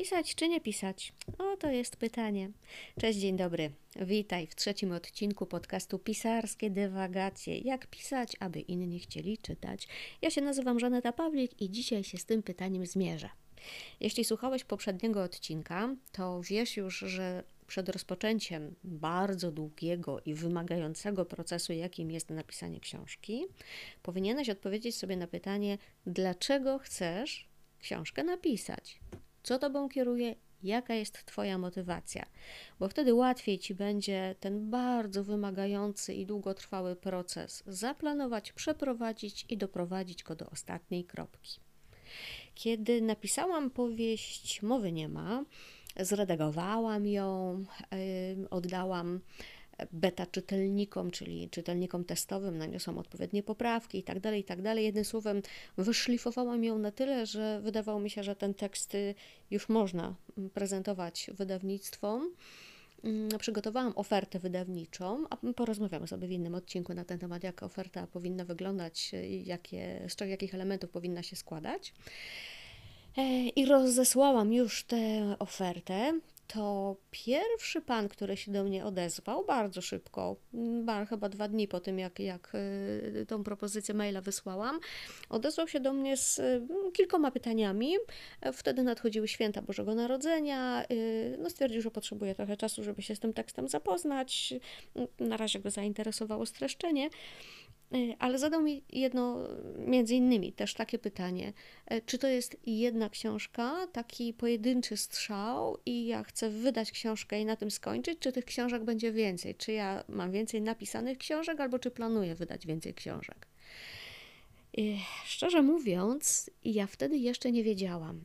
Pisać czy nie pisać? O, to jest pytanie. Cześć, dzień dobry. Witaj w trzecim odcinku podcastu Pisarskie Dywagacje. Jak pisać, aby inni chcieli czytać? Ja się nazywam Żaneta Pawlik i dzisiaj się z tym pytaniem zmierzę. Jeśli słuchałeś poprzedniego odcinka, to wiesz już, że przed rozpoczęciem bardzo długiego i wymagającego procesu, jakim jest napisanie książki, powinieneś odpowiedzieć sobie na pytanie, dlaczego chcesz książkę napisać? Co tobą kieruje? Jaka jest Twoja motywacja? Bo wtedy łatwiej Ci będzie ten bardzo wymagający i długotrwały proces zaplanować, przeprowadzić i doprowadzić go do ostatniej kropki. Kiedy napisałam powieść Mowy nie ma, zredagowałam ją, oddałam beta czytelnikom, czyli czytelnikom testowym, naniosłam odpowiednie poprawki i tak dalej, i tak dalej. Jednym słowem, wyszlifowałam ją na tyle, że wydawało mi się, że ten tekst już można prezentować wydawnictwom. Mm, przygotowałam ofertę wydawniczą, a porozmawiamy sobie w innym odcinku na ten temat, jak oferta powinna wyglądać, jakie, z jakich elementów powinna się składać. E, I rozesłałam już tę ofertę to pierwszy pan, który się do mnie odezwał bardzo szybko, chyba dwa dni po tym, jak, jak y, tą propozycję maila wysłałam, odezwał się do mnie z y, kilkoma pytaniami. Wtedy nadchodziły święta Bożego Narodzenia. Y, no, stwierdził, że potrzebuje trochę czasu, żeby się z tym tekstem zapoznać. Na razie go zainteresowało streszczenie. Y, ale zadał mi jedno, między innymi też takie pytanie, y, czy to jest jedna książka, taki pojedynczy strzał i ja chcę wydać książkę i na tym skończyć, czy tych książek będzie więcej? Czy ja mam więcej napisanych książek, albo czy planuję wydać więcej książek? I szczerze mówiąc, ja wtedy jeszcze nie wiedziałam.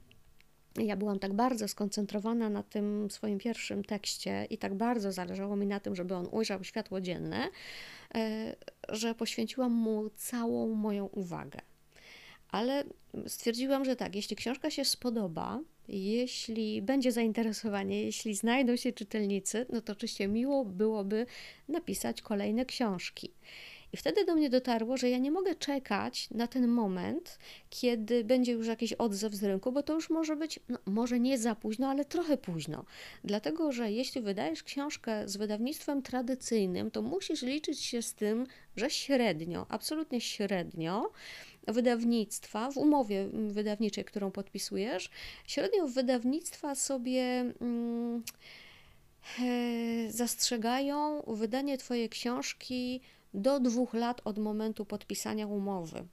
Ja byłam tak bardzo skoncentrowana na tym swoim pierwszym tekście i tak bardzo zależało mi na tym, żeby on ujrzał światło dzienne, E, że poświęciłam mu całą moją uwagę. Ale stwierdziłam, że tak, jeśli książka się spodoba, jeśli będzie zainteresowanie, jeśli znajdą się czytelnicy, no to oczywiście miło byłoby napisać kolejne książki. I wtedy do mnie dotarło, że ja nie mogę czekać na ten moment, kiedy będzie już jakiś odzew z rynku, bo to już może być, no, może nie za późno, ale trochę późno. Dlatego, że jeśli wydajesz książkę z wydawnictwem tradycyjnym, to musisz liczyć się z tym, że średnio, absolutnie średnio, wydawnictwa, w umowie wydawniczej, którą podpisujesz, średnio wydawnictwa sobie. Mm, e, zastrzegają wydanie Twojej książki do dwóch lat od momentu podpisania umowy.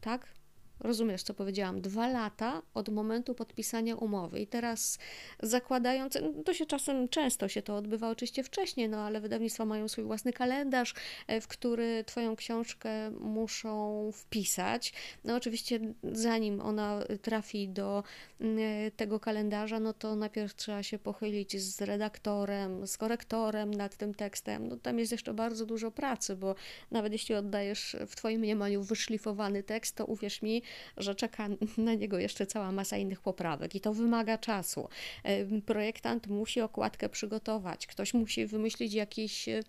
Tak? Rozumiesz, co powiedziałam? Dwa lata od momentu podpisania umowy. I teraz zakładając, to się czasem często się to odbywa oczywiście wcześniej, no ale wydawnictwa mają swój własny kalendarz, e, w który Twoją książkę muszą wpisać. No oczywiście, zanim ona trafi do mm, e, tego kalendarza, no to najpierw trzeba się pochylić z redaktorem, z korektorem nad tym tekstem. No tam jest jeszcze bardzo dużo pracy, bo nawet jeśli oddajesz w Twoim mniemaniu wyszlifowany tekst, to uwierz mi, że czeka na niego jeszcze cała masa innych poprawek i to wymaga czasu. Projektant musi okładkę przygotować, ktoś musi wymyślić jakiś Mm,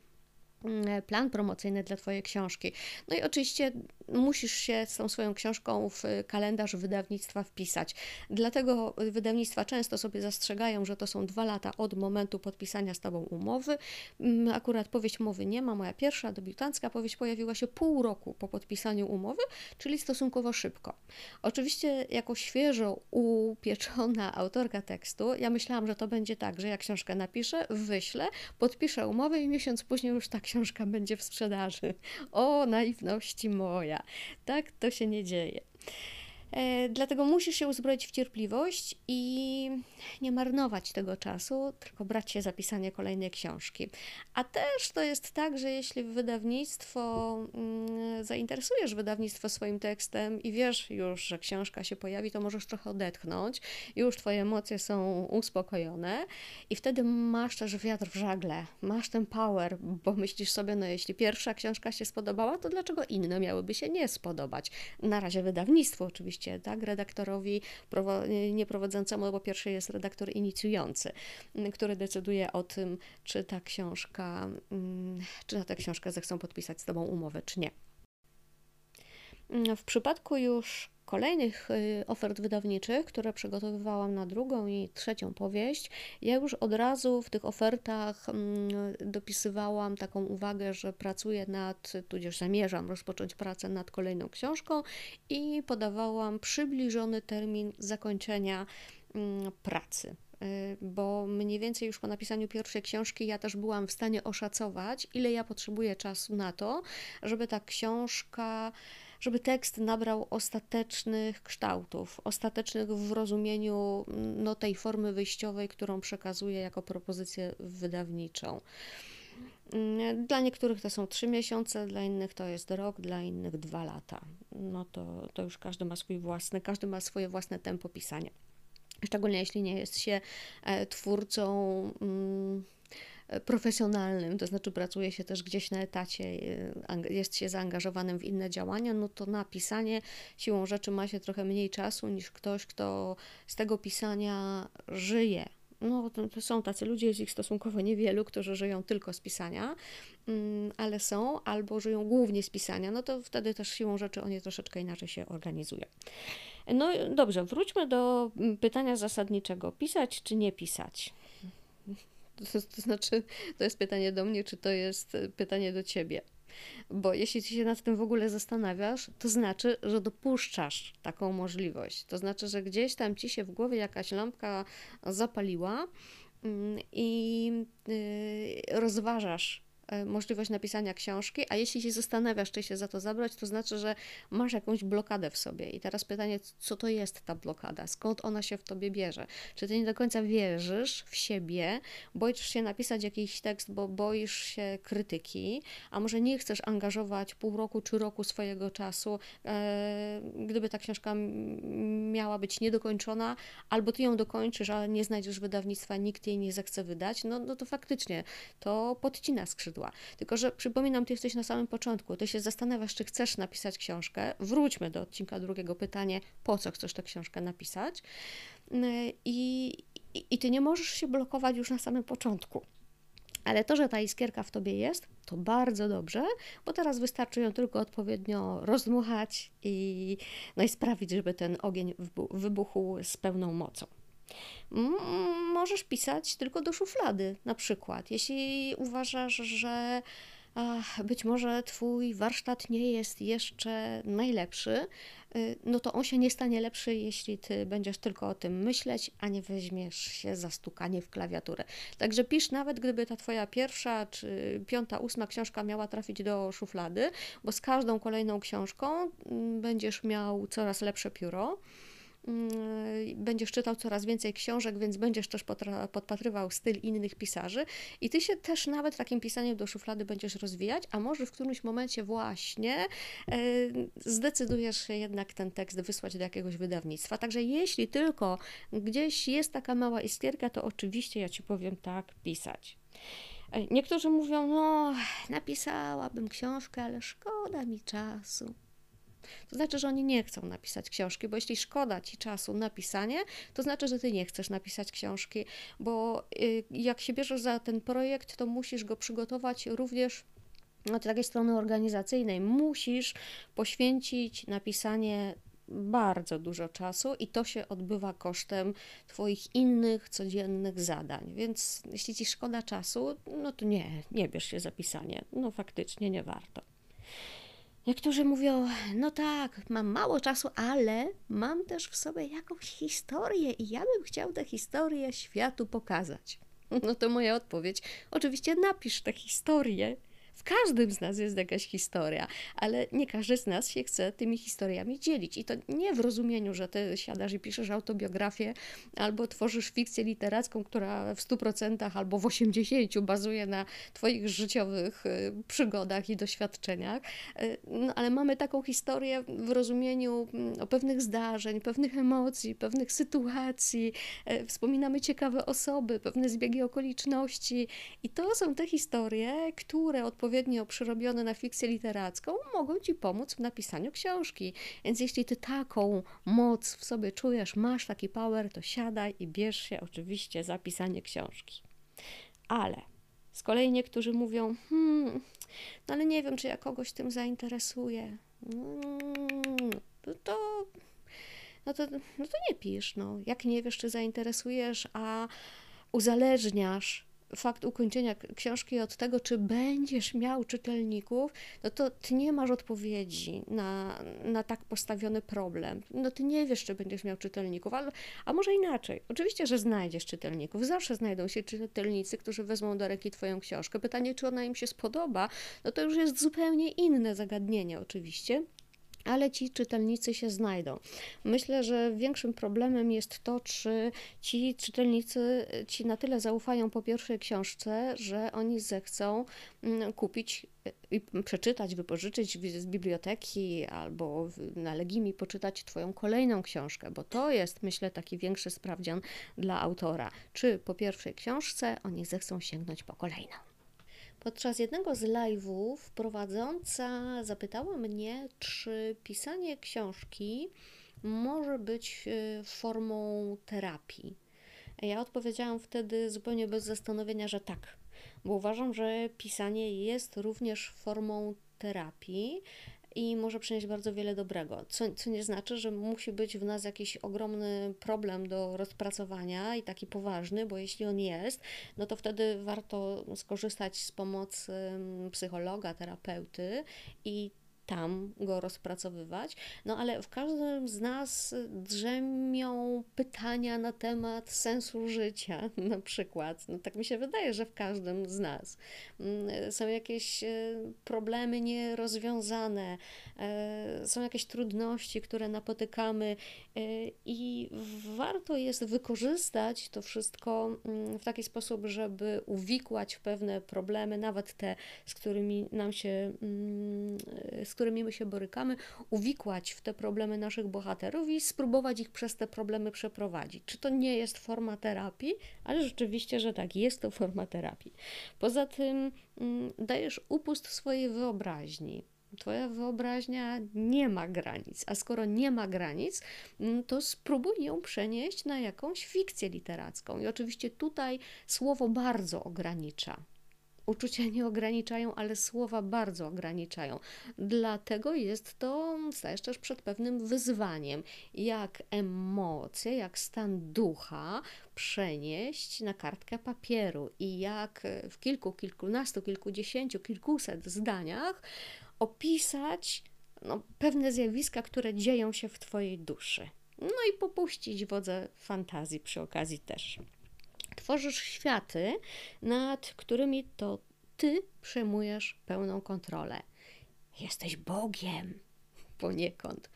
plan promocyjny dla Twojej książki. No i oczywiście musisz się z tą swoją książką w kalendarz wydawnictwa wpisać. Dlatego wydawnictwa często sobie zastrzegają, że to są dwa lata od momentu podpisania z Tobą umowy. Mm, akurat powieść mowy nie ma. Moja pierwsza debiutancka powieść pojawiła się pół roku po podpisaniu umowy, czyli stosunkowo szybko. Oczywiście jako świeżo upieczona autorka tekstu, ja myślałam, że to będzie tak, że jak książkę napiszę, wyślę, podpiszę umowę i miesiąc później już tak książka będzie w sprzedaży. O, naiwności moja. Tak to się nie dzieje. E, dlatego musisz się uzbroić w cierpliwość i nie marnować tego czasu, tylko brać się za pisanie kolejnej książki. A też to jest tak, że jeśli wydawnictwo mm, zainteresujesz wydawnictwo swoim tekstem i wiesz już, że książka się pojawi, to możesz trochę odetchnąć, już twoje emocje są uspokojone i wtedy masz też wiatr w żagle, masz ten power, bo myślisz sobie, no jeśli pierwsza książka się spodobała, to dlaczego inne miałyby się nie spodobać? Na razie wydawnictwo oczywiście oczywiście, tak, redaktorowi nieprowadzącemu, bo pierwszy jest redaktor inicjujący, który decyduje o tym, czy ta książka, mm, czy na tę książkę zechcą podpisać z Tobą umowę, czy nie. W przypadku już kolejnych y, ofert wydawniczych, które przygotowywałam na drugą i trzecią powieść, ja już od razu w tych ofertach mm, dopisywałam taką uwagę, że pracuję nad, tudzież zamierzam rozpocząć pracę nad kolejną książką i podawałam przybliżony termin zakończenia mm, pracy. Y, bo mniej więcej już po napisaniu pierwszej książki ja też byłam w stanie oszacować, ile ja potrzebuję czasu na to, żeby ta książka żeby tekst nabrał ostatecznych kształtów, ostatecznych w rozumieniu mm, no, tej formy wyjściowej, którą przekazuję jako propozycję wydawniczą. Mm, dla niektórych to są trzy miesiące, dla innych to jest rok, dla innych dwa lata. No to, to już każdy ma swój własny, każdy ma swoje własne tempo pisania. Szczególnie jeśli nie jest się e, twórcą mm, profesjonalnym, to znaczy pracuje się też gdzieś na etacie, e, jest się zaangażowanym w inne działania, no to na pisanie siłą rzeczy ma się trochę mniej czasu niż ktoś, kto z tego pisania żyje. No, to, są tacy ludzie, jest ich stosunkowo niewielu, którzy żyją tylko z pisania, mm, ale są albo żyją głównie z pisania, no to wtedy też siłą rzeczy oni troszeczkę inaczej się organizują. No dobrze, wróćmy do mm, pytania zasadniczego: pisać czy nie pisać? To, to znaczy, to jest pytanie do mnie, czy to jest e, pytanie do ciebie? Bo jeśli się nad tym w ogóle zastanawiasz, to znaczy, że dopuszczasz taką możliwość. To znaczy, że gdzieś tam ci się w głowie jakaś lampka zapaliła mm, i y, rozważasz możliwość napisania książki, a jeśli się zastanawiasz, czy się za to zabrać, to znaczy, że masz jakąś blokadę w sobie. I teraz pytanie, co to jest ta blokada? Skąd ona się w tobie bierze? Czy ty nie do końca wierzysz w siebie, boisz się napisać jakiś tekst, bo boisz się krytyki, a może nie chcesz angażować pół roku czy roku swojego czasu, e, gdyby ta książka miała być niedokończona, albo ty ją dokończysz, ale nie znajdziesz wydawnictwa, nikt jej nie zechce wydać, no, no to faktycznie to podcina skrzydła tylko, że przypominam, ty jesteś na samym początku, ty się zastanawiasz, czy chcesz napisać książkę. Wróćmy do odcinka drugiego. Pytanie, po co chcesz tę książkę napisać? I, i, i ty nie możesz się blokować już na samym początku. Ale to, że ta iskierka w tobie jest, to bardzo dobrze, bo teraz wystarczy ją tylko odpowiednio rozdmuchać i, no i sprawić, żeby ten ogień wybuchł z pełną mocą. Możesz pisać tylko do szuflady, na przykład. Jeśli uważasz, że być może Twój warsztat nie jest jeszcze najlepszy, y, no to on się nie stanie lepszy, jeśli Ty będziesz tylko o tym myśleć, a nie weźmiesz się za stukanie w klawiaturę. Także pisz nawet, gdyby ta Twoja pierwsza czy piąta, ósma książka miała trafić do szuflady, bo z każdą kolejną książką mm, będziesz miał coraz lepsze pióro. Mm, będziesz czytał coraz więcej książek, więc będziesz też podpatrywał styl innych pisarzy i ty się też nawet takim pisaniem do szuflady będziesz rozwijać, a może w którymś momencie właśnie e, zdecydujesz się jednak ten tekst wysłać do jakiegoś wydawnictwa. Także jeśli tylko gdzieś jest taka mała iskierka, to oczywiście ja ci powiem tak, pisać. E, niektórzy mówią, no, napisałabym książkę, ale szkoda mi czasu. To znaczy, że oni nie chcą napisać książki, bo jeśli szkoda ci czasu na pisanie, to znaczy, że ty nie chcesz napisać książki, bo y, jak się bierzesz za ten projekt, to musisz go przygotować również od takiej strony organizacyjnej. Musisz poświęcić napisanie bardzo dużo czasu i to się odbywa kosztem Twoich innych codziennych zadań. Więc jeśli Ci szkoda czasu, no to nie, nie bierz się za pisanie. No faktycznie nie warto. Niektórzy mówią, no tak, mam mało czasu, ale mam też w sobie jakąś historię i ja bym chciał tę historię światu pokazać. No to moja odpowiedź. Oczywiście napisz tę historię w każdym z nas jest jakaś historia, ale nie każdy z nas się chce tymi historiami dzielić. I to nie w rozumieniu, że ty siadasz i piszesz autobiografię albo tworzysz fikcję literacką, która w 100% albo w 80% bazuje na Twoich życiowych y, przygodach i doświadczeniach. Y, no, ale mamy taką historię w rozumieniu mm, o pewnych zdarzeń, pewnych emocji, pewnych sytuacji. Y, wspominamy ciekawe osoby, pewne zbiegi okoliczności, i to są te historie, które odpowiadają odpowiednio przyrobione na fikcję literacką, mogą Ci pomóc w napisaniu książki. Więc jeśli Ty taką moc w sobie czujesz, masz taki power, to siadaj i bierz się oczywiście za pisanie książki. Ale z kolei niektórzy mówią, hmm, no ale nie wiem, czy ja kogoś tym zainteresuję. Hmm, to, to no to, no to nie pisz. No. Jak nie wiesz, czy zainteresujesz, a uzależniasz fakt ukończenia książki od tego, czy będziesz miał czytelników, no to ty nie masz odpowiedzi na, na tak postawiony problem. No ty nie wiesz, czy będziesz miał czytelników, ale, a może inaczej. Oczywiście, że znajdziesz czytelników. Zawsze znajdą się czytelnicy, którzy wezmą do ręki twoją książkę. Pytanie, czy ona im się spodoba, no to już jest zupełnie inne zagadnienie oczywiście ale ci czytelnicy się znajdą. Myślę, że większym problemem jest to, czy ci czytelnicy ci na tyle zaufają po pierwszej książce, że oni zechcą mm, kupić i przeczytać, wypożyczyć z biblioteki albo na Legimi poczytać Twoją kolejną książkę, bo to jest, myślę, taki większy sprawdzian dla autora. Czy po pierwszej książce oni zechcą sięgnąć po kolejną. Podczas jednego z live'ów prowadząca zapytała mnie, czy pisanie książki może być e, formą terapii. Ja odpowiedziałam wtedy zupełnie bez zastanowienia, że tak, bo uważam, że pisanie jest również formą terapii, i może przynieść bardzo wiele dobrego. Co, co nie znaczy, że musi być w nas jakiś ogromny problem do rozpracowania i taki poważny, bo jeśli on jest, no to wtedy warto skorzystać z pomocy mm, psychologa, terapeuty i tam go rozpracowywać. No ale w każdym z nas drzemią pytania na temat sensu życia, na przykład. No tak mi się wydaje, że w każdym z nas. Mm, są jakieś e, problemy nierozwiązane, e, są jakieś trudności, które napotykamy e, i warto jest wykorzystać to wszystko mm, w taki sposób, żeby uwikłać pewne problemy, nawet te, z którymi nam się, mm, z którymi my się borykamy, uwikłać w te problemy naszych bohaterów i spróbować ich przez te problemy przeprowadzić. Czy to nie jest forma terapii? Ale rzeczywiście, że tak, jest to forma terapii. Poza tym mm, dajesz upust swojej wyobraźni. Twoja wyobraźnia nie ma granic, a skoro nie ma granic, mm, to spróbuj ją przenieść na jakąś fikcję literacką. I oczywiście tutaj słowo bardzo ogranicza. Uczucia nie ograniczają, ale słowa bardzo ograniczają. Dlatego jest to, stajesz też przed pewnym wyzwaniem, jak emocje, jak stan ducha przenieść na kartkę papieru i jak w kilku, kilkunastu, kilkudziesięciu, kilkuset zdaniach opisać no, pewne zjawiska, które dzieją się w Twojej duszy. No i popuścić wodze fantazji przy okazji też. Tworzysz światy, nad którymi to ty przejmujesz pełną kontrolę. Jesteś Bogiem poniekąd.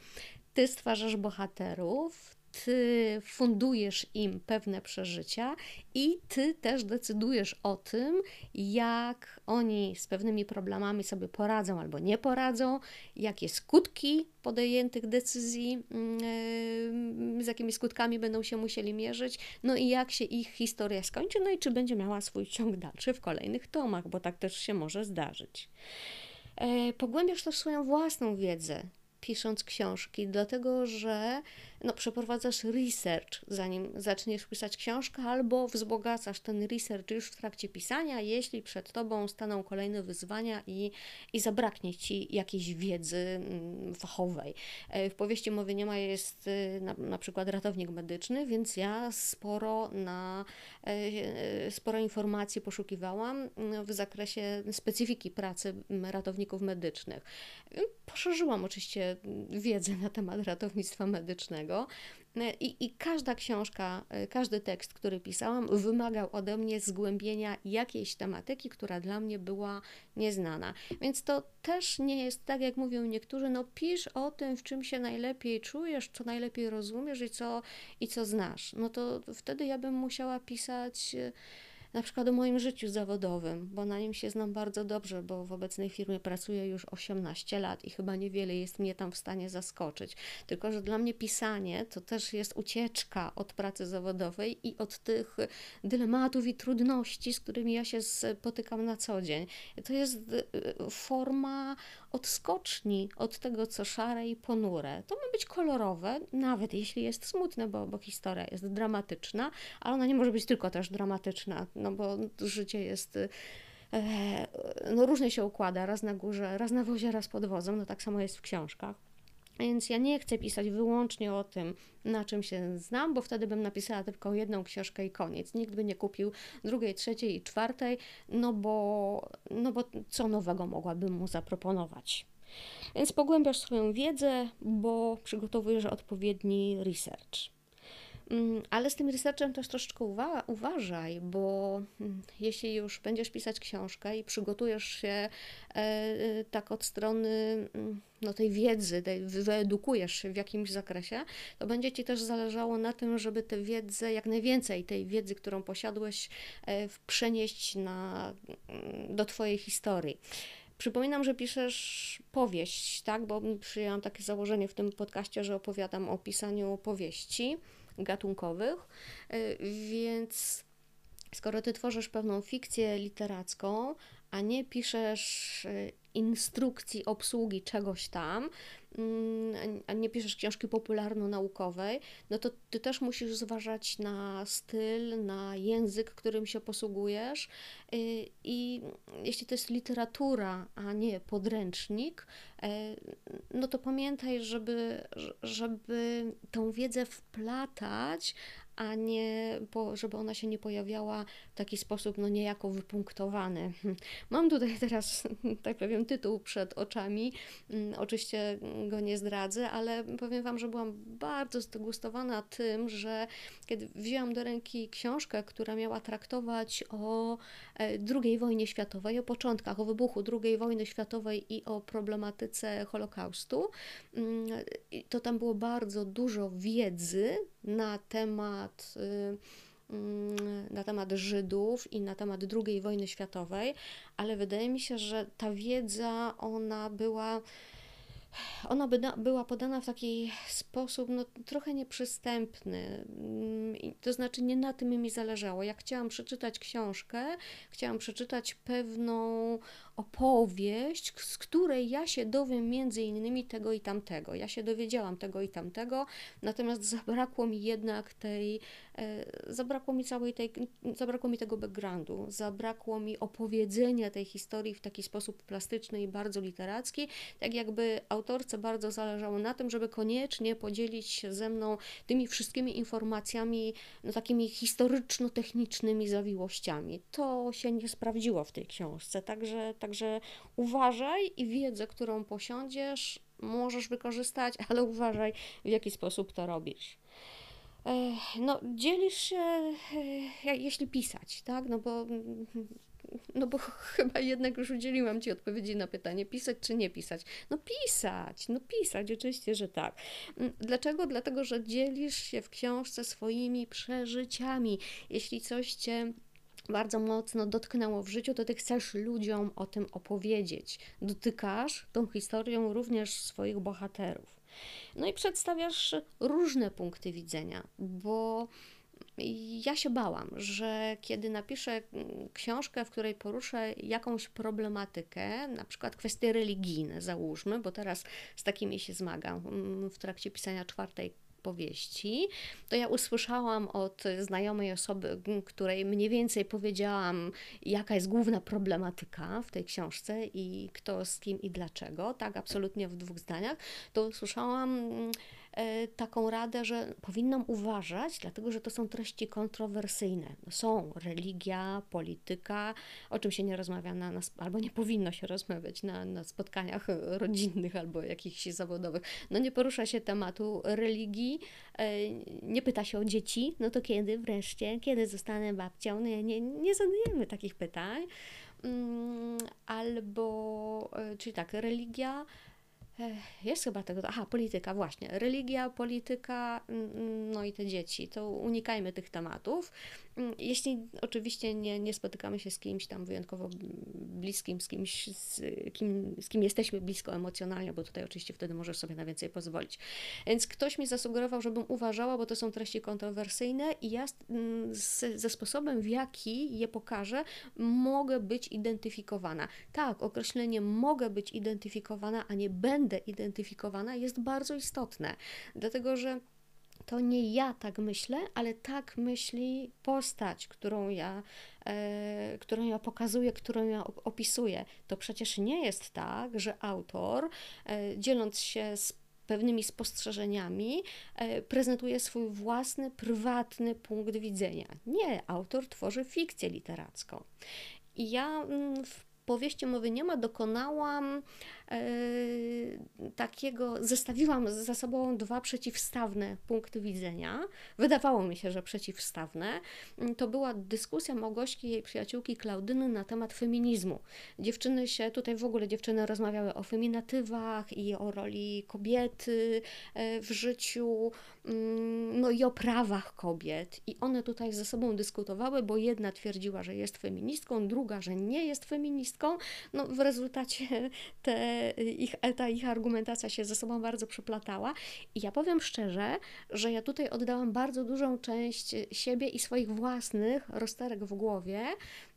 Ty stwarzasz bohaterów, ty fundujesz im pewne przeżycia i ty też decydujesz o tym, jak oni z pewnymi problemami sobie poradzą albo nie poradzą, jakie skutki podjętych decyzji, mm, z jakimi skutkami będą się musieli mierzyć, no i jak się ich historia skończy, no i czy będzie miała swój ciąg dalszy w kolejnych tomach, bo tak też się może zdarzyć. E, pogłębiasz też swoją własną wiedzę pisząc książki, dlatego że no, przeprowadzasz research, zanim zaczniesz pisać książkę, albo wzbogacasz ten research już w trakcie pisania, jeśli przed tobą staną kolejne wyzwania i, i zabraknie ci jakiejś wiedzy mm, fachowej. E, w powieści mowy nie ma jest y, na, na przykład ratownik medyczny, więc ja sporo na e, e, sporo informacji poszukiwałam mm, w zakresie specyfiki pracy ratowników medycznych. Poszerzyłam oczywiście wiedzę na temat ratownictwa medycznego. I, I, każda książka, każdy tekst, który pisałam, wymagał ode mnie zgłębienia jakiejś tematyki, która dla mnie była nieznana. Więc to też nie jest tak, jak mówią niektórzy, no pisz o tym, w czym się najlepiej czujesz, co najlepiej rozumiesz i co, i co znasz. No to wtedy ja bym musiała pisać na przykład o moim życiu zawodowym, bo na nim się znam bardzo dobrze, bo w obecnej firmie pracuję już 18 lat i chyba niewiele jest mnie tam w stanie zaskoczyć. Tylko, że dla mnie pisanie to też jest ucieczka od pracy zawodowej i od tych dylematów i trudności, z którymi ja się spotykam na co dzień. To jest y, forma odskoczni od tego, co szare i ponure. To ma być kolorowe, nawet jeśli jest smutne, bo, bo historia jest dramatyczna, ale ona nie może być tylko też dramatyczna, no bo życie jest e, no różnie się układa, raz na górze, raz na wozie, raz pod wozem, no tak samo jest w książkach. Więc ja nie chcę pisać wyłącznie o tym, na czym się znam, bo wtedy bym napisała tylko jedną książkę i koniec. Nikt by nie kupił drugiej, trzeciej i czwartej, no bo, no bo co nowego mogłabym mu zaproponować. Więc pogłębiasz swoją wiedzę, bo przygotowujesz odpowiedni research. Mm, ale z tym researchem też troszeczkę uwa uważaj, bo mm, jeśli już będziesz pisać książkę i przygotujesz się e, e, tak od strony mm, no, tej wiedzy, tej, wyedukujesz się w jakimś zakresie, to będzie Ci też zależało na tym, żeby tę wiedzę, jak najwięcej tej wiedzy, którą posiadłeś, e, przenieść na, do Twojej historii. Przypominam, że piszesz powieść, tak? Bo przyjęłam takie założenie w tym podcaście, że opowiadam o pisaniu powieści gatunkowych, y, więc skoro ty tworzysz pewną fikcję literacką, a nie piszesz y, instrukcji obsługi czegoś tam, mm, a nie piszesz książki popularno-naukowej, no to ty też musisz zważać na styl, na język, którym się posługujesz. Y, I jeśli to jest literatura, a nie podręcznik, no to pamiętaj, żeby, żeby tą wiedzę wplatać, a nie, żeby ona się nie pojawiała w taki sposób, no niejako wypunktowany. Mam tutaj teraz, tak powiem, tytuł przed oczami. Mm, oczywiście go nie zdradzę, ale powiem Wam, że byłam bardzo zdegustowana tym, że kiedy wzięłam do ręki książkę, która miała traktować o e, II wojnie światowej, o początkach, o wybuchu II wojny światowej i o problematyce Holokaustu, mm, to tam było bardzo dużo wiedzy na temat y, mm, na temat Żydów i na temat II wojny światowej, ale wydaje mi się, że ta wiedza ona była ona by była podana w taki sposób no, trochę nieprzystępny. Mm, to znaczy, nie na tym mi zależało. Ja chciałam przeczytać książkę, chciałam przeczytać pewną opowieść, z której ja się dowiem między innymi tego i tamtego. Ja się dowiedziałam tego i tamtego, natomiast zabrakło mi jednak tej, e, zabrakło mi całej tej, zabrakło mi tego backgroundu, zabrakło mi opowiedzenia tej historii w taki sposób plastyczny i bardzo literacki, tak jakby autorce bardzo zależało na tym, żeby koniecznie podzielić się ze mną tymi wszystkimi informacjami, no takimi historyczno-technicznymi zawiłościami. To się nie sprawdziło w tej książce, także Także uważaj i wiedzę, którą posiądziesz, możesz wykorzystać, ale uważaj, w jaki sposób to robisz. No, dzielisz się, jeśli pisać, tak? No bo, no bo chyba jednak już udzieliłam Ci odpowiedzi na pytanie, pisać czy nie pisać. No pisać, no pisać, oczywiście, że tak. Dlaczego? Dlatego, że dzielisz się w książce swoimi przeżyciami. Jeśli coś Cię bardzo mocno dotknęło w życiu, to ty chcesz ludziom o tym opowiedzieć. Dotykasz tą historią również swoich bohaterów. No i przedstawiasz różne punkty widzenia, bo ja się bałam, że kiedy napiszę książkę, w której poruszę jakąś problematykę, na przykład kwestie religijne, załóżmy, bo teraz z takimi się zmagam w trakcie pisania czwartej powieści, to ja usłyszałam od znajomej osoby, której mniej więcej powiedziałam, jaka jest główna problematyka w tej książce i kto z kim i dlaczego, tak absolutnie w dwóch zdaniach, to usłyszałam taką radę, że powinnam uważać, dlatego że to są treści kontrowersyjne. No są religia, polityka, o czym się nie rozmawia na, na albo nie powinno się rozmawiać na, na spotkaniach rodzinnych albo jakichś zawodowych. No nie porusza się tematu religii, e, nie pyta się o dzieci, no to kiedy wreszcie, kiedy zostanę babcią? No nie, nie zadajemy takich pytań. Mm, albo, e, czyli tak, religia, jest chyba tego, aha, polityka, właśnie. Religia, polityka, mm, mm, no i te dzieci. To unikajmy tych tematów. Mm, jeśli oczywiście nie, nie spotykamy się z kimś tam wyjątkowo bliskim, z kimś, z kim, z kim jesteśmy blisko emocjonalnie, bo tutaj oczywiście wtedy możesz sobie na więcej pozwolić. Więc ktoś mi zasugerował, żebym uważała, bo to są treści kontrowersyjne i ja z, ze sposobem, w jaki je pokażę, mogę być identyfikowana. Tak, określenie mogę być identyfikowana, a nie będę identyfikowana jest bardzo istotne, dlatego że to nie ja tak myślę, ale tak myśli postać, którą ja, e, którą ja pokazuję, którą ja opisuję. To przecież nie jest tak, że autor, e, dzieląc się z pewnymi spostrzeżeniami e, prezentuje swój własny, prywatny punkt widzenia. Nie, autor tworzy fikcję literacką. I ja mm, w powieści mowy nie ma dokonałam takiego, zestawiłam ze sobą dwa przeciwstawne punkty widzenia. Wydawało mi się, że przeciwstawne. To była dyskusja Małgośki i jej przyjaciółki Klaudyny na temat feminizmu. Dziewczyny się, tutaj w ogóle dziewczyny rozmawiały o feminatywach i o roli kobiety e, w życiu, mm, no i o prawach kobiet. I one tutaj ze sobą dyskutowały, bo jedna twierdziła, że jest feministką, druga, że nie jest feministką no w rezultacie te ich, ta ich argumentacja się ze sobą bardzo przeplatała. I ja powiem szczerze, że ja tutaj oddałam bardzo dużą część siebie i swoich własnych rozterek w głowie.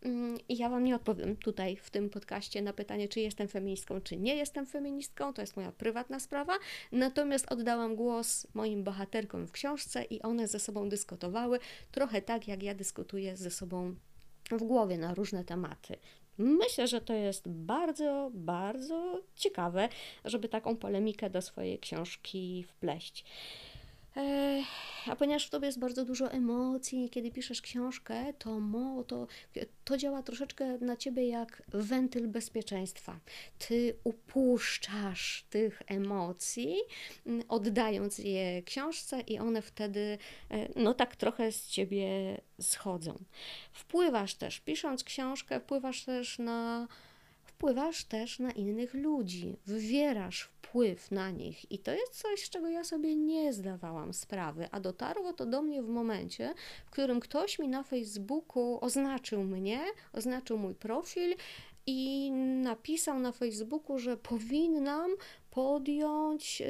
Mm, I ja Wam nie odpowiem tutaj w tym podcaście na pytanie, czy jestem feministką, czy nie jestem feministką. To jest moja prywatna sprawa. Natomiast oddałam głos moim bohaterkom w książce i one ze sobą dyskutowały trochę tak, jak ja dyskutuję ze sobą w głowie na różne tematy. Myślę, że to jest bardzo, bardzo ciekawe, żeby taką polemikę do swojej książki wpleść. A ponieważ w tobie jest bardzo dużo emocji, kiedy piszesz książkę, to, mo, to, to działa troszeczkę na ciebie jak wentyl bezpieczeństwa. Ty upuszczasz tych emocji, oddając je książce, i one wtedy, e, no tak trochę z ciebie schodzą. Wpływasz też, pisząc książkę, wpływasz też na wpływasz też na innych ludzi, wywierasz wpływ na nich. I to jest coś, z czego ja sobie nie zdawałam sprawy, a dotarło to do mnie w momencie, w którym ktoś mi na Facebooku oznaczył mnie, oznaczył mój profil i napisał na Facebooku, że powinnam podjąć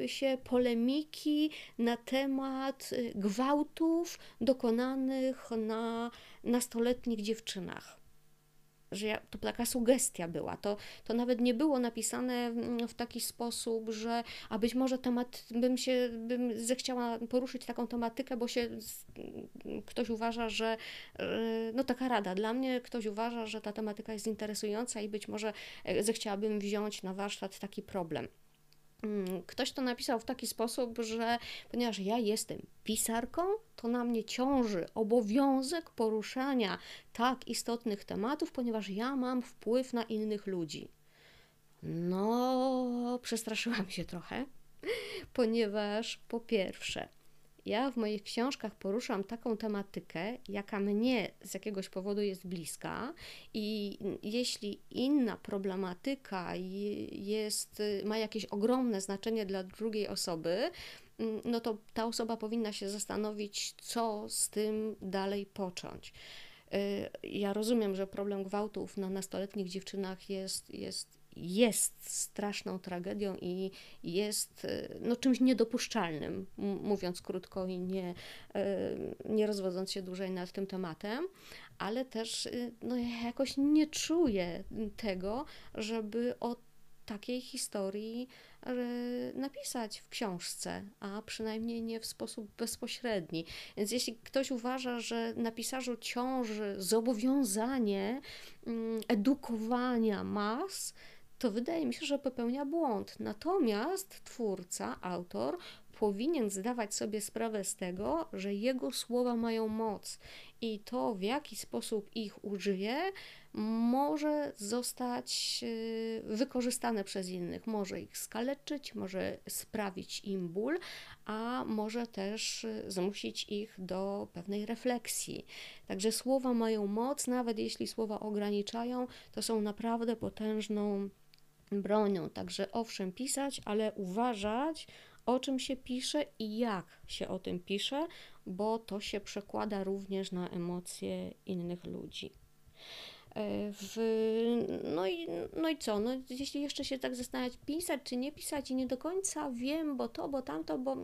y, się polemiki na temat y, gwałtów dokonanych na nastoletnich dziewczynach że ja, to taka sugestia była. To, to nawet nie było napisane w taki sposób, że a być może temat bym się bym zechciała poruszyć taką tematykę, bo się ktoś uważa, że no taka rada dla mnie, ktoś uważa, że ta tematyka jest interesująca i być może e, zechciałabym wziąć na warsztat taki problem. Mm, ktoś to napisał w taki sposób, że ponieważ ja jestem pisarką, to na mnie ciąży obowiązek poruszania tak istotnych tematów, ponieważ ja mam wpływ na innych ludzi. No, przestraszyłam się trochę, ponieważ po pierwsze, ja w moich książkach poruszam taką tematykę, jaka mnie z jakiegoś powodu jest bliska, i jeśli inna problematyka jest, ma jakieś ogromne znaczenie dla drugiej osoby, mm, no to ta osoba powinna się zastanowić, co z tym dalej począć. Y, ja rozumiem, że problem gwałtów na nastoletnich dziewczynach jest, jest jest straszną tragedią i jest e, no, czymś niedopuszczalnym, mówiąc krótko i nie, e, nie rozwodząc się dłużej nad tym tematem, ale też e, no, ja jakoś nie czuję tego, żeby o takiej historii napisać w książce, a przynajmniej nie w sposób bezpośredni. Więc jeśli ktoś uważa, że na pisarzu ciąży zobowiązanie mm, edukowania mas, to wydaje mi się, że popełnia błąd. Natomiast twórca, autor powinien zdawać sobie sprawę z tego, że jego słowa mają moc i to, w jaki sposób ich użyje, może zostać y, wykorzystane przez innych. Może ich skaleczyć, może sprawić im ból, a może też y, zmusić ich do pewnej refleksji. Także słowa mają moc, nawet jeśli słowa ograniczają, to są naprawdę potężną bronią. Także owszem, pisać, ale uważać, o czym się pisze i jak się o tym pisze, bo to się przekłada również na emocje innych ludzi. E, w, no, i, no i co? No, jeśli jeszcze się tak zastanawiać, pisać czy nie pisać, i nie do końca wiem, bo to, bo tamto, bo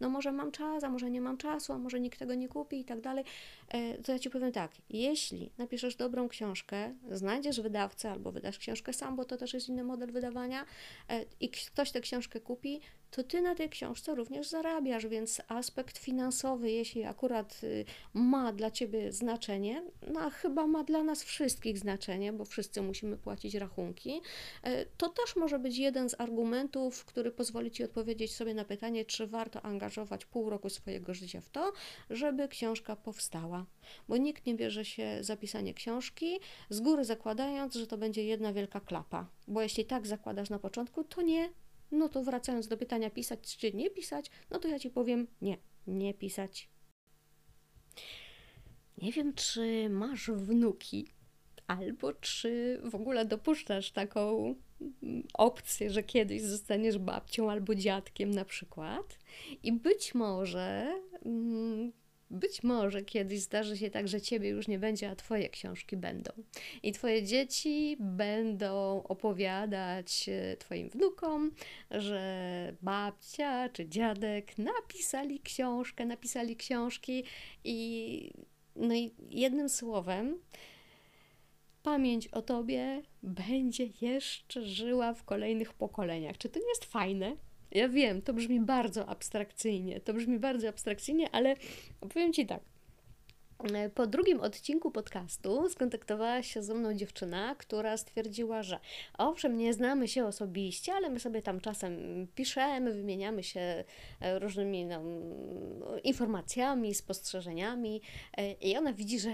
no może mam czas, a może nie mam czasu, a może nikt tego nie kupi i tak dalej, e, to ja ci powiem tak: jeśli napiszesz dobrą książkę, znajdziesz wydawcę albo wydasz książkę sam, bo to też jest inny model wydawania, e, i ktoś tę książkę kupi, to ty na tej książce również zarabiasz, więc aspekt finansowy, jeśli akurat y, ma dla ciebie znaczenie, no a chyba ma dla nas wszystkich znaczenie, bo wszyscy musimy płacić rachunki, e, to też może być jeden z argumentów, który pozwoli ci odpowiedzieć sobie na pytanie, czy warto angażować pół roku swojego życia w to, żeby książka powstała. Bo nikt nie bierze się za pisanie książki z góry zakładając, że to będzie jedna wielka klapa. Bo jeśli tak zakładasz na początku, to nie, no to wracając do pytania pisać czy nie pisać, no to ja Ci powiem nie, nie pisać. Nie wiem, czy masz wnuki, albo czy w ogóle dopuszczasz taką mm, opcję, że kiedyś zostaniesz babcią albo dziadkiem na przykład. I być może mm, być może kiedyś zdarzy się tak, że ciebie już nie będzie, a twoje książki będą. I twoje dzieci będą opowiadać e, twoim wnukom, że babcia czy dziadek napisali książkę, napisali książki i no i jednym słowem pamięć o tobie będzie jeszcze żyła w kolejnych pokoleniach. Czy to nie jest fajne? Ja wiem, to brzmi bardzo abstrakcyjnie, to brzmi bardzo abstrakcyjnie, ale powiem Ci tak. Po drugim odcinku podcastu skontaktowała się ze mną dziewczyna, która stwierdziła, że owszem, nie znamy się osobiście, ale my sobie tam czasem piszemy, wymieniamy się e, różnymi no, informacjami, spostrzeżeniami e, i ona widzi, że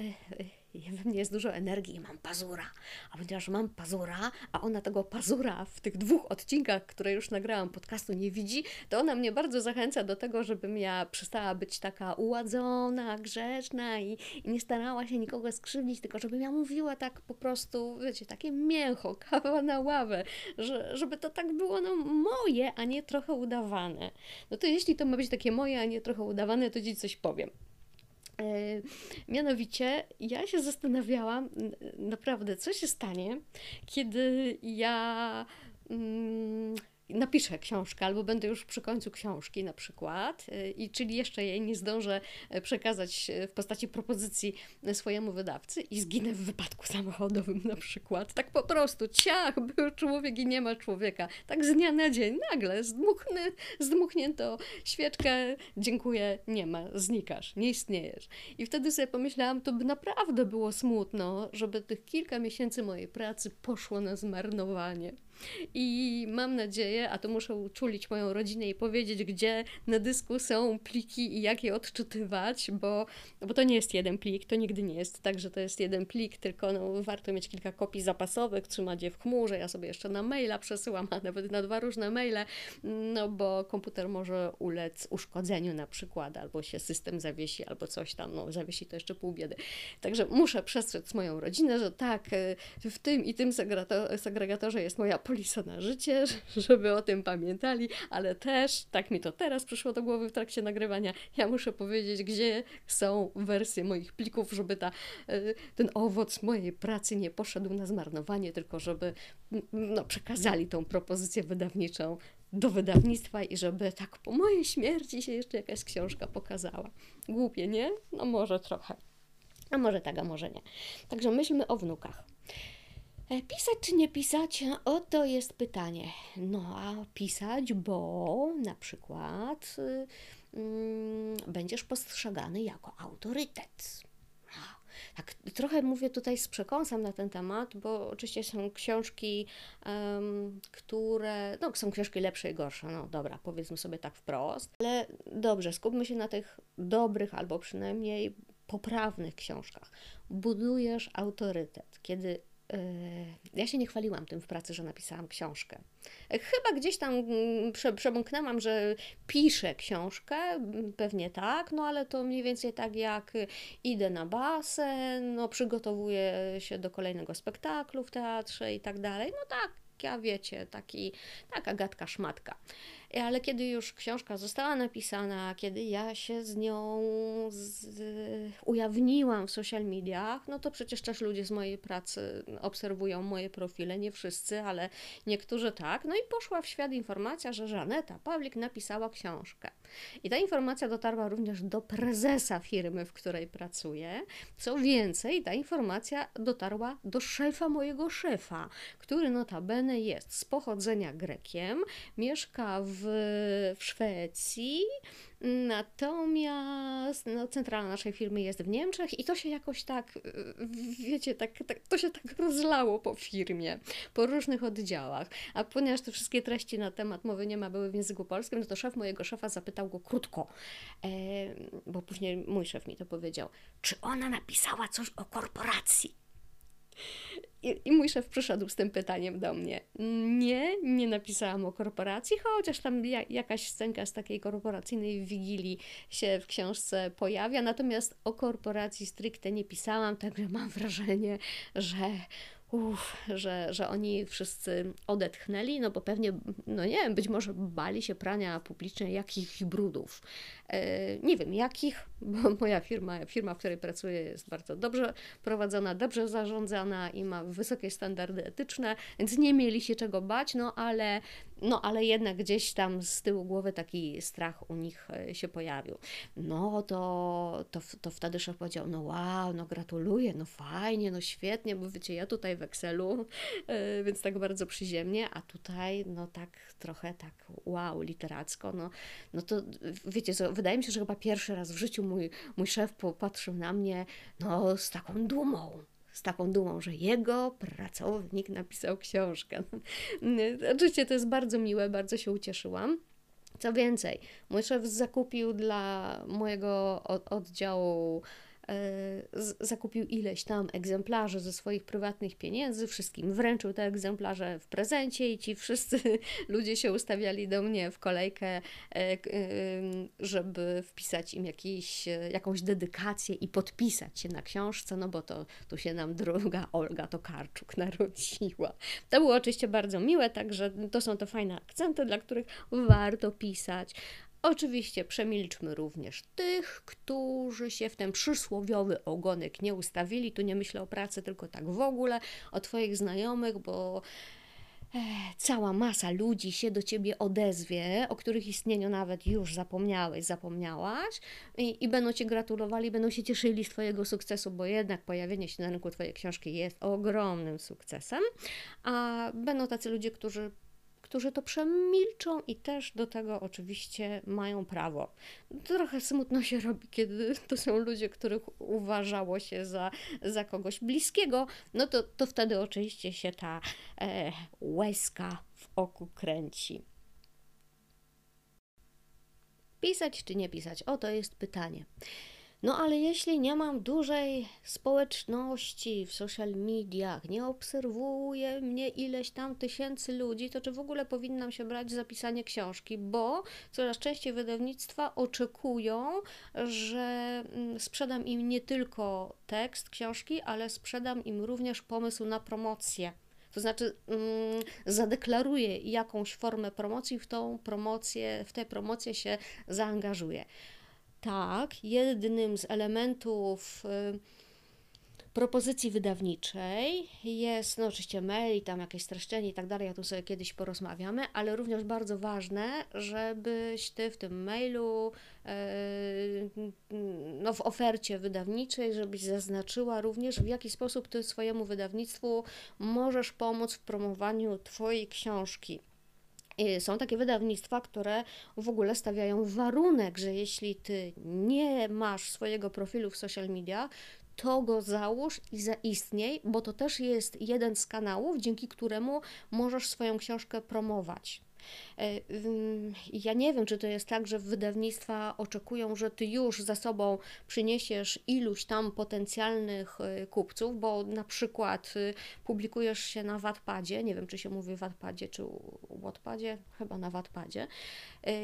we mnie jest dużo energii i mam pazura. A ponieważ mam pazura, a ona tego pazura w tych dwóch odcinkach, które już nagrałam podcastu nie widzi, to ona mnie bardzo zachęca do tego, żebym ja przestała być taka uładzona, grzeczna i, i nie starała się nikogo skrzywdzić, tylko żebym ja mówiła tak po prostu, wiecie, takie mięcho, kawa na ławę, że, żeby to tak było no, moje, a nie trochę udawane. No to jeśli to ma być takie moje, a nie trochę udawane, to Ci coś powiem. E, mianowicie, ja się zastanawiałam naprawdę, co się stanie, kiedy ja. Napiszę książkę, albo będę już przy końcu książki na przykład, y, i czyli jeszcze jej nie zdążę e, przekazać e, w postaci propozycji swojemu wydawcy i zginę w wypadku samochodowym na przykład. Tak po prostu, ciach, był człowiek i nie ma człowieka. Tak z dnia na dzień, nagle zdmuchny, zdmuchnięto świeczkę, dziękuję, nie ma, znikasz, nie istniejesz. I wtedy sobie pomyślałam, to by naprawdę było smutno, żeby tych kilka miesięcy mojej pracy poszło na zmarnowanie. I mam nadzieję, a to muszę uczulić moją rodzinę i powiedzieć, gdzie na dysku są pliki i jak je odczytywać, bo, bo to nie jest jeden plik, to nigdy nie jest tak, że to jest jeden plik, tylko no, warto mieć kilka kopii zapasowych, trzymać je w chmurze. Ja sobie jeszcze na maila przesyłam, a nawet na dwa różne maile, no bo komputer może ulec uszkodzeniu na przykład, albo się system zawiesi, albo coś tam, no zawiesi to jeszcze pół biedy. Także muszę przestrzec moją rodzinę, że tak, w tym i tym segregatorze jest moja polisa na życie, żeby o tym pamiętali, ale też, tak mi to teraz przyszło do głowy w trakcie nagrywania, ja muszę powiedzieć, gdzie są wersje moich plików, żeby ta, e, ten owoc mojej pracy nie poszedł na zmarnowanie, tylko żeby no, przekazali tą propozycję wydawniczą do wydawnictwa i żeby tak po mojej śmierci się jeszcze jakaś książka pokazała. Głupie, nie? No może trochę. A może tak, a może nie. Także myślmy o wnukach. E, pisać czy nie pisać? Oto jest pytanie. No a pisać, bo na przykład yy, będziesz postrzegany jako autorytet. Tak, trochę mówię tutaj z przekąsem na ten temat, bo oczywiście są książki, um, które, no są książki lepsze i gorsze, no dobra, powiedzmy sobie tak wprost, ale dobrze, skupmy się na tych dobrych albo przynajmniej poprawnych książkach. Budujesz autorytet, kiedy ja się nie chwaliłam tym w pracy, że napisałam książkę. Chyba gdzieś tam mm, prze, przemknęłam, że piszę książkę, mm, pewnie tak, no ale to mniej więcej tak jak idę na basen, no przygotowuję się do kolejnego spektaklu w teatrze i tak dalej. No tak, ja wiecie, taki, taka gadka szmatka. Ale kiedy już książka została napisana, kiedy ja się z nią z, ujawniłam w social mediach, no to przecież też ludzie z mojej pracy obserwują moje profile, nie wszyscy, ale niektórzy tak. No i poszła w świat informacja, że Żaneta Pawlik napisała książkę. I ta informacja dotarła również do prezesa firmy, w której pracuję. Co więcej, ta informacja dotarła do szefa mojego szefa, który notabene jest z pochodzenia Grekiem, mieszka w w Szwecji, natomiast no, centrala naszej firmy jest w Niemczech i to się jakoś tak, wiecie, tak, tak, to się tak rozlało po firmie, po różnych oddziałach. A ponieważ te wszystkie treści na temat mowy nie ma były w języku polskim, no to szef mojego szefa zapytał go krótko, e, bo później mój szef mi to powiedział, czy ona napisała coś o korporacji? I, I, mój szef przyszedł z tym pytaniem do mnie. Nie, nie napisałam o korporacji, chociaż tam ja, jakaś scenka z takiej korporacyjnej wigilii się w książce pojawia, natomiast o korporacji stricte nie pisałam, także mam wrażenie, że Uf, że, że oni wszyscy odetchnęli, no bo pewnie, no nie wiem, być może bali się prania publicznej jakichś brudów. E, nie wiem jakich, bo moja firma, firma, w której pracuję, jest bardzo dobrze prowadzona, dobrze zarządzana i ma wysokie standardy etyczne, więc nie mieli się czego bać, no ale no ale jednak gdzieś tam z tyłu głowy taki strach u nich e, się pojawił. No to, to, to wtedy szef powiedział, no wow, no gratuluję, no fajnie, no świetnie, bo wiecie, ja tutaj w Excelu, yy, więc tak bardzo przyziemnie, a tutaj no tak trochę tak wow, literacko, no, no to wiecie co, wydaje mi się, że chyba pierwszy raz w życiu mój, mój szef popatrzył na mnie no z taką dumą, z taką dumą, że jego pracownik napisał książkę. Oczywiście to jest bardzo miłe, bardzo się ucieszyłam. Co więcej, mój szef zakupił dla mojego oddziału zakupił ileś tam egzemplarzy ze swoich prywatnych pieniędzy, wszystkim wręczył te egzemplarze w prezencie i ci wszyscy ludzie się ustawiali do mnie w kolejkę, e, e, żeby wpisać im jakiś, jakąś dedykację i podpisać się na książce, no bo to tu się nam druga Olga Tokarczuk narodziła. To było oczywiście bardzo miłe, także to są te fajne akcenty, dla których warto pisać. Oczywiście przemilczmy również tych, którzy się w ten przysłowiowy ogonek nie ustawili. Tu nie myślę o pracy, tylko tak w ogóle, o Twoich znajomych, bo e, cała masa ludzi się do Ciebie odezwie, o których istnieniu nawet już zapomniałeś, zapomniałaś i, i będą Cię gratulowali, będą się cieszyli z Twojego sukcesu, bo jednak pojawienie się na rynku Twojej książki jest ogromnym sukcesem, a będą tacy ludzie, którzy którzy to przemilczą i też do tego oczywiście mają prawo. Trochę smutno się robi, kiedy to są ludzie, których uważało się za, za kogoś bliskiego, no to, to wtedy oczywiście się ta e, łezka w oku kręci. Pisać czy nie pisać? Oto jest pytanie. No ale jeśli nie mam dużej społeczności w social mediach, nie obserwuje mnie ileś tam tysięcy ludzi, to czy w ogóle powinnam się brać za pisanie książki? Bo coraz częściej wydawnictwa oczekują, że mm, sprzedam im nie tylko tekst książki, ale sprzedam im również pomysł na promocję. To znaczy, mm, zadeklaruję jakąś formę promocji, w tą promocję, w tę promocję się zaangażuję. Tak, jednym z elementów y, propozycji wydawniczej jest, no oczywiście mail, tam jakieś streszczenie i tak dalej, ja tu sobie kiedyś porozmawiamy, ale również bardzo ważne, żebyś Ty w tym mailu, y, no w ofercie wydawniczej, żebyś zaznaczyła również w jaki sposób Ty swojemu wydawnictwu możesz pomóc w promowaniu Twojej książki. Są takie wydawnictwa, które w ogóle stawiają warunek, że jeśli ty nie masz swojego profilu w social media, to go załóż i zaistniej, bo to też jest jeden z kanałów, dzięki któremu możesz swoją książkę promować. E, ja nie wiem, czy to jest tak, że wydawnictwa oczekują, że ty już za sobą przyniesiesz iluś tam potencjalnych e, kupców, bo na przykład e, publikujesz się na Wattpadzie, nie wiem, czy się mówi Wattpadzie, czy Wattpadzie, chyba na Wattpadzie.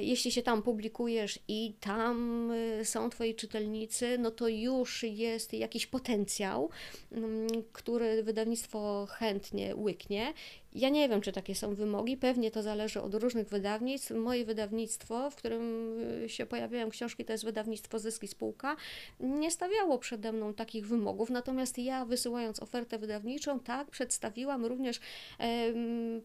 Jeśli się tam publikujesz i tam są twoi czytelnicy, no to już jest jakiś potencjał, który wydawnictwo chętnie łyknie ja nie wiem, czy takie są wymogi, pewnie to zależy od różnych wydawnictw. Moje wydawnictwo, w którym y, się pojawiają książki, to jest wydawnictwo Zyski Spółka, nie stawiało przede mną takich wymogów, natomiast ja wysyłając ofertę wydawniczą, tak, przedstawiłam również e,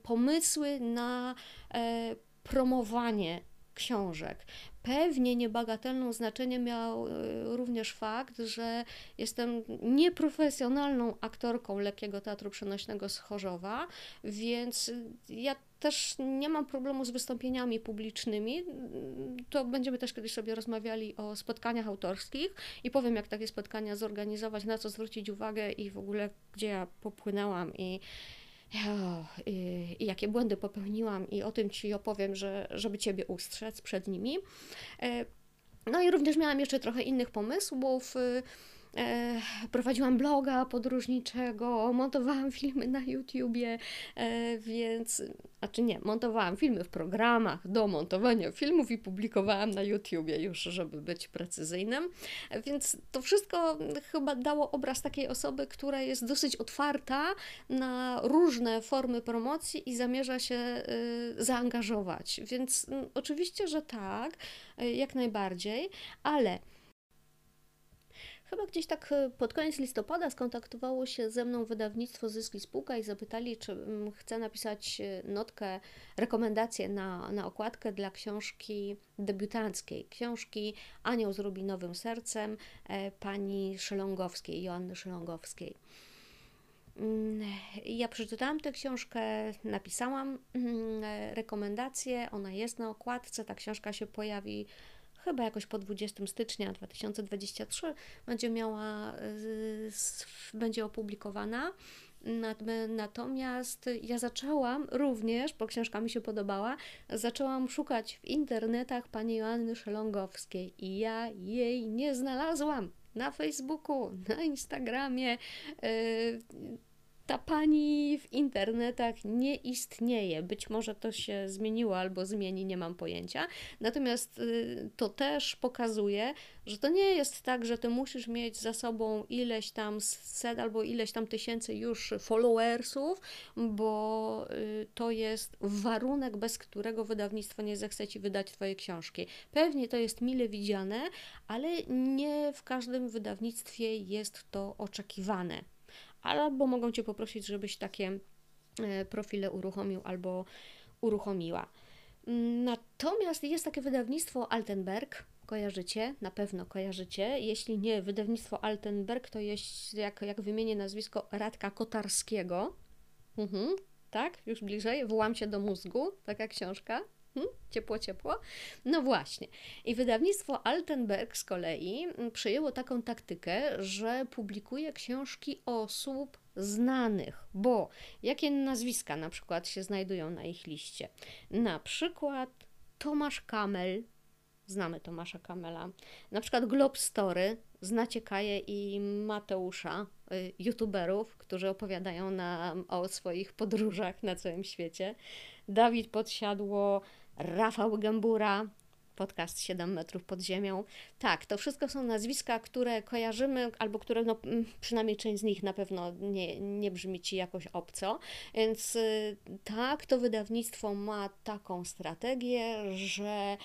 pomysły na e, promowanie książek. Pewnie niebagatelną znaczenie miał y, również fakt, że jestem nieprofesjonalną aktorką lekkiego teatru przenośnego z Chorzowa, więc ja też nie mam problemu z wystąpieniami publicznymi. To będziemy też kiedyś sobie rozmawiali o spotkaniach autorskich i powiem, jak takie spotkania zorganizować, na co zwrócić uwagę i w ogóle gdzie ja popłynęłam i, i, jakie błędy popełniłam, i o tym Ci opowiem, że, żeby Ciebie ustrzec przed nimi. E, no i również miałam jeszcze trochę innych pomysłów. E, prowadziłam bloga podróżniczego, montowałam filmy na YouTubie, e, więc, a czy nie, montowałam filmy w programach do montowania filmów i publikowałam na YouTubie już, żeby być precyzyjnym. Więc to wszystko chyba dało obraz takiej osoby, która jest dosyć otwarta na różne formy promocji i zamierza się zaangażować. Więc mm, oczywiście, że tak, jak najbardziej, ale Chyba gdzieś tak e, pod koniec listopada skontaktowało się ze mną wydawnictwo Zyski Spółka i zapytali, czy mm, chcę napisać e, notkę, rekomendację na, na okładkę dla książki debiutanckiej, książki Anioł z Rubinowym Sercem e, pani Szelongowskiej, Joanny Szelongowskiej. Mm, ja przeczytałam tę książkę, napisałam mm, rekomendację, ona jest na okładce, ta książka się pojawi chyba jakoś po 20 stycznia 2023 będzie miała, będzie opublikowana. Natomiast ja zaczęłam również, bo książka mi się podobała, zaczęłam szukać w internetach pani Joanny Szelongowskiej i ja jej nie znalazłam na Facebooku, na Instagramie. Ta pani w internetach nie istnieje. Być może to się zmieniło albo zmieni, nie mam pojęcia. Natomiast y, to też pokazuje, że to nie jest tak, że ty musisz mieć za sobą ileś tam set albo ileś tam tysięcy już followersów, bo y, to jest warunek, bez którego wydawnictwo nie zechce ci wydać twojej książki. Pewnie to jest mile widziane, ale nie w każdym wydawnictwie jest to oczekiwane albo mogą Cię poprosić, żebyś takie e, profile uruchomił albo uruchomiła. Natomiast jest takie wydawnictwo Altenberg, kojarzycie, na pewno kojarzycie. Jeśli nie wydawnictwo Altenberg, to jest, jak, jak wymienię nazwisko, Radka Kotarskiego. Mhm, tak, już bliżej, wołam się do mózgu, taka książka. Hmm? Ciepło, ciepło. No właśnie. I wydawnictwo Altenberg z kolei przyjęło taką taktykę, że publikuje książki osób znanych, bo jakie nazwiska na przykład się znajdują na ich liście? Na przykład Tomasz Kamel, znamy Tomasza Kamela, na przykład Globe Story, znacie Kaję i Mateusza, y, youtuberów, którzy opowiadają nam o swoich podróżach na całym świecie. Dawid Podsiadło, Rafał Gębura, podcast 7 metrów pod ziemią. Tak, to wszystko są nazwiska, które kojarzymy, albo które, no, przynajmniej część z nich na pewno nie, nie brzmi Ci jakoś obco. Więc y, tak, to wydawnictwo ma taką strategię, że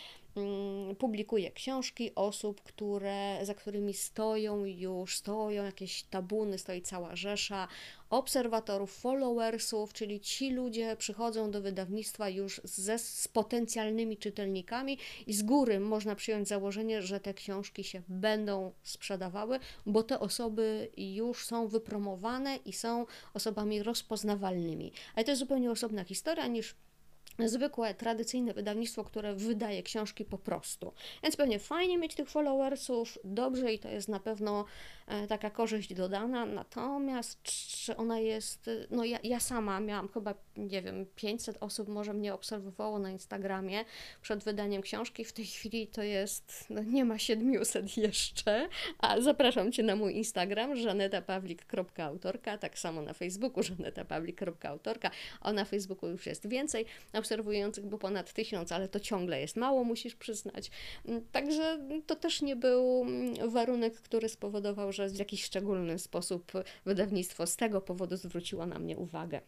publikuje książki osób, które, za którymi stoją już, stoją jakieś tabuny, stoi cała rzesza obserwatorów, followersów, czyli ci ludzie przychodzą do wydawnictwa już ze, z potencjalnymi czytelnikami i z góry można przyjąć założenie, że te książki się będą sprzedawały, bo te osoby już są wypromowane i są osobami rozpoznawalnymi. Ale to jest zupełnie osobna historia niż zwykłe, tradycyjne wydawnictwo, które wydaje książki po prostu. Więc pewnie fajnie mieć tych followersów, dobrze i to jest na pewno taka korzyść dodana, natomiast czy ona jest, no ja, ja sama miałam chyba, nie wiem, 500 osób może mnie obserwowało na Instagramie przed wydaniem książki, w tej chwili to jest, no nie ma 700 jeszcze, a zapraszam Cię na mój Instagram, żanetapawlik.autorka, tak samo na Facebooku żanetapawlik.autorka, a na Facebooku już jest więcej, obserwujących było ponad tysiąc, ale to ciągle jest mało, musisz przyznać. Mm, także to też nie był mm, warunek, który spowodował, że w jakiś szczególny sposób wydawnictwo z tego powodu zwróciło na mnie uwagę.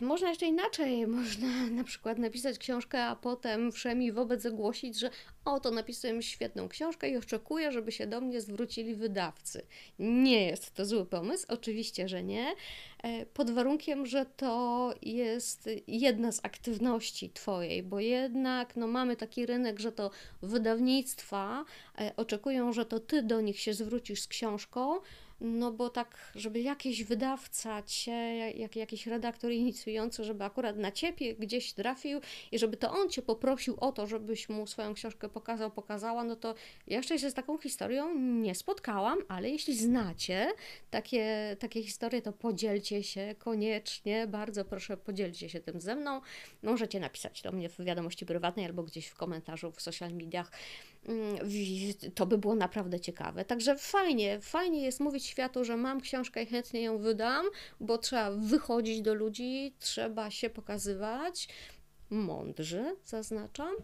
Można jeszcze inaczej, można na przykład napisać książkę, a potem wszemi wobec ogłosić, że oto napisałem świetną książkę i oczekuję, żeby się do mnie zwrócili wydawcy. Nie jest to zły pomysł, oczywiście, że nie, e, pod warunkiem, że to jest jedna z aktywności Twojej, bo jednak no, mamy taki rynek, że to wydawnictwa e, oczekują, że to Ty do nich się zwrócisz z książką, no bo tak, żeby jakiś wydawca cię, jak, jakiś redaktor inicjujący, żeby akurat na ciebie gdzieś trafił i żeby to on cię poprosił o to, żebyś mu swoją książkę pokazał, pokazała, no to ja jeszcze się z taką historią nie spotkałam, ale jeśli znacie takie, takie historie, to podzielcie się koniecznie, bardzo proszę, podzielcie się tym ze mną. Możecie napisać do mnie w wiadomości prywatnej albo gdzieś w komentarzu w social mediach. Mm, to by było naprawdę ciekawe. Także fajnie, fajnie jest mówić światu, że mam książkę i chętnie ją wydam, bo trzeba wychodzić do ludzi, trzeba się pokazywać mądrzy, zaznaczam.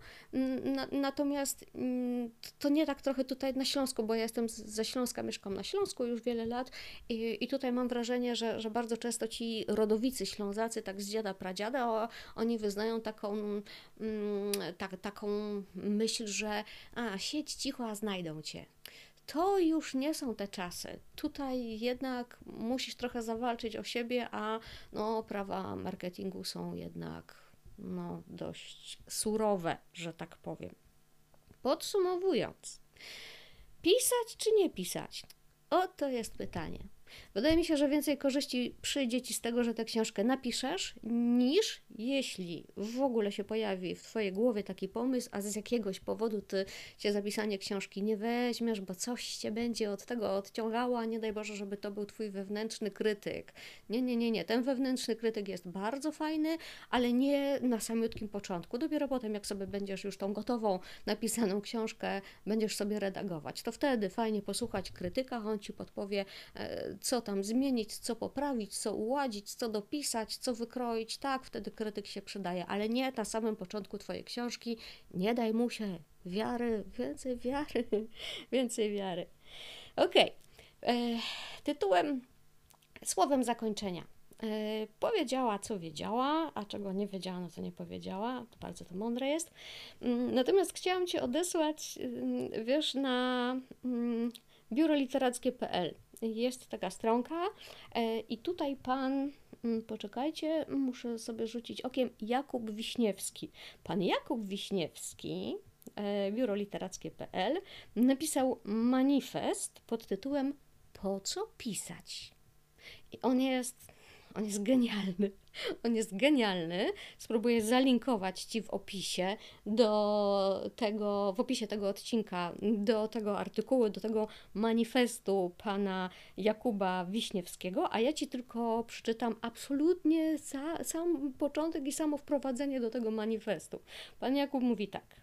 Natomiast mm, to nie tak trochę tutaj na Śląsku, bo ja jestem ze Śląska, mieszkam na Śląsku już wiele lat i, i tutaj mam wrażenie, że, że bardzo często ci rodowicy Ślązacy, tak z dziada, pradziada, oni wyznają taką, tak, taką myśl, że a, siedź cicho, a znajdą cię to już nie są te czasy. Tutaj jednak musisz trochę zawalczyć o siebie, a no, prawa marketingu są jednak no, dość surowe, że tak powiem. Podsumowując, pisać czy nie pisać? Oto jest pytanie. Wydaje mi się, że więcej korzyści przyjdzie Ci z tego, że tę książkę napiszesz, niż jeśli w ogóle się pojawi w Twojej głowie taki pomysł, a z jakiegoś powodu Ty się zapisanie książki nie weźmiesz, bo coś Cię będzie od tego odciągało, a nie daj Boże, żeby to był Twój wewnętrzny krytyk. Nie, nie, nie, nie. Ten wewnętrzny krytyk jest bardzo fajny, ale nie na samiutkim początku. Dopiero potem, jak sobie będziesz już tą gotową, napisaną książkę, będziesz sobie redagować, to wtedy fajnie posłuchać krytyka, on Ci podpowie, e, co tam zmienić, co poprawić, co uładzić, co dopisać, co wykroić, tak, wtedy krytyk się przydaje, ale nie na samym początku Twojej książki, nie daj mu się wiary, więcej wiary, więcej wiary. Ok, e, tytułem, słowem zakończenia. E, powiedziała, co wiedziała, a czego nie wiedziała, no to nie powiedziała. Bardzo to mądre jest. Mm, natomiast chciałam Cię odesłać, mm, wiesz, na mm, biuroliterackie.pl jest taka stronka e, i tutaj pan, mm, poczekajcie, muszę sobie rzucić okiem, Jakub Wiśniewski. Pan Jakub Wiśniewski, e, biuro literackie.pl, napisał manifest pod tytułem Po co pisać? I on jest on jest genialny. On jest genialny. Spróbuję zalinkować Ci w opisie do tego, w opisie tego odcinka, do tego artykułu, do tego manifestu pana Jakuba Wiśniewskiego, a ja Ci tylko przeczytam absolutnie sam początek i samo wprowadzenie do tego manifestu. Pan Jakub mówi tak.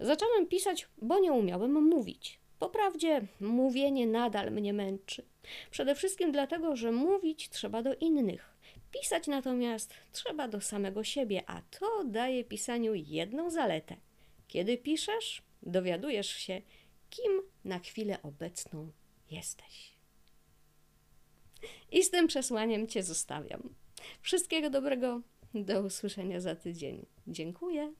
Zacząłem pisać, bo nie umiałem mówić. Poprawdzie mówienie nadal mnie męczy. Przede wszystkim dlatego, że mówić trzeba do innych. Pisać natomiast trzeba do samego siebie, a to daje pisaniu jedną zaletę. Kiedy piszesz, dowiadujesz się, kim na chwilę obecną jesteś. I z tym przesłaniem Cię zostawiam. Wszystkiego dobrego, do usłyszenia za tydzień. Dziękuję.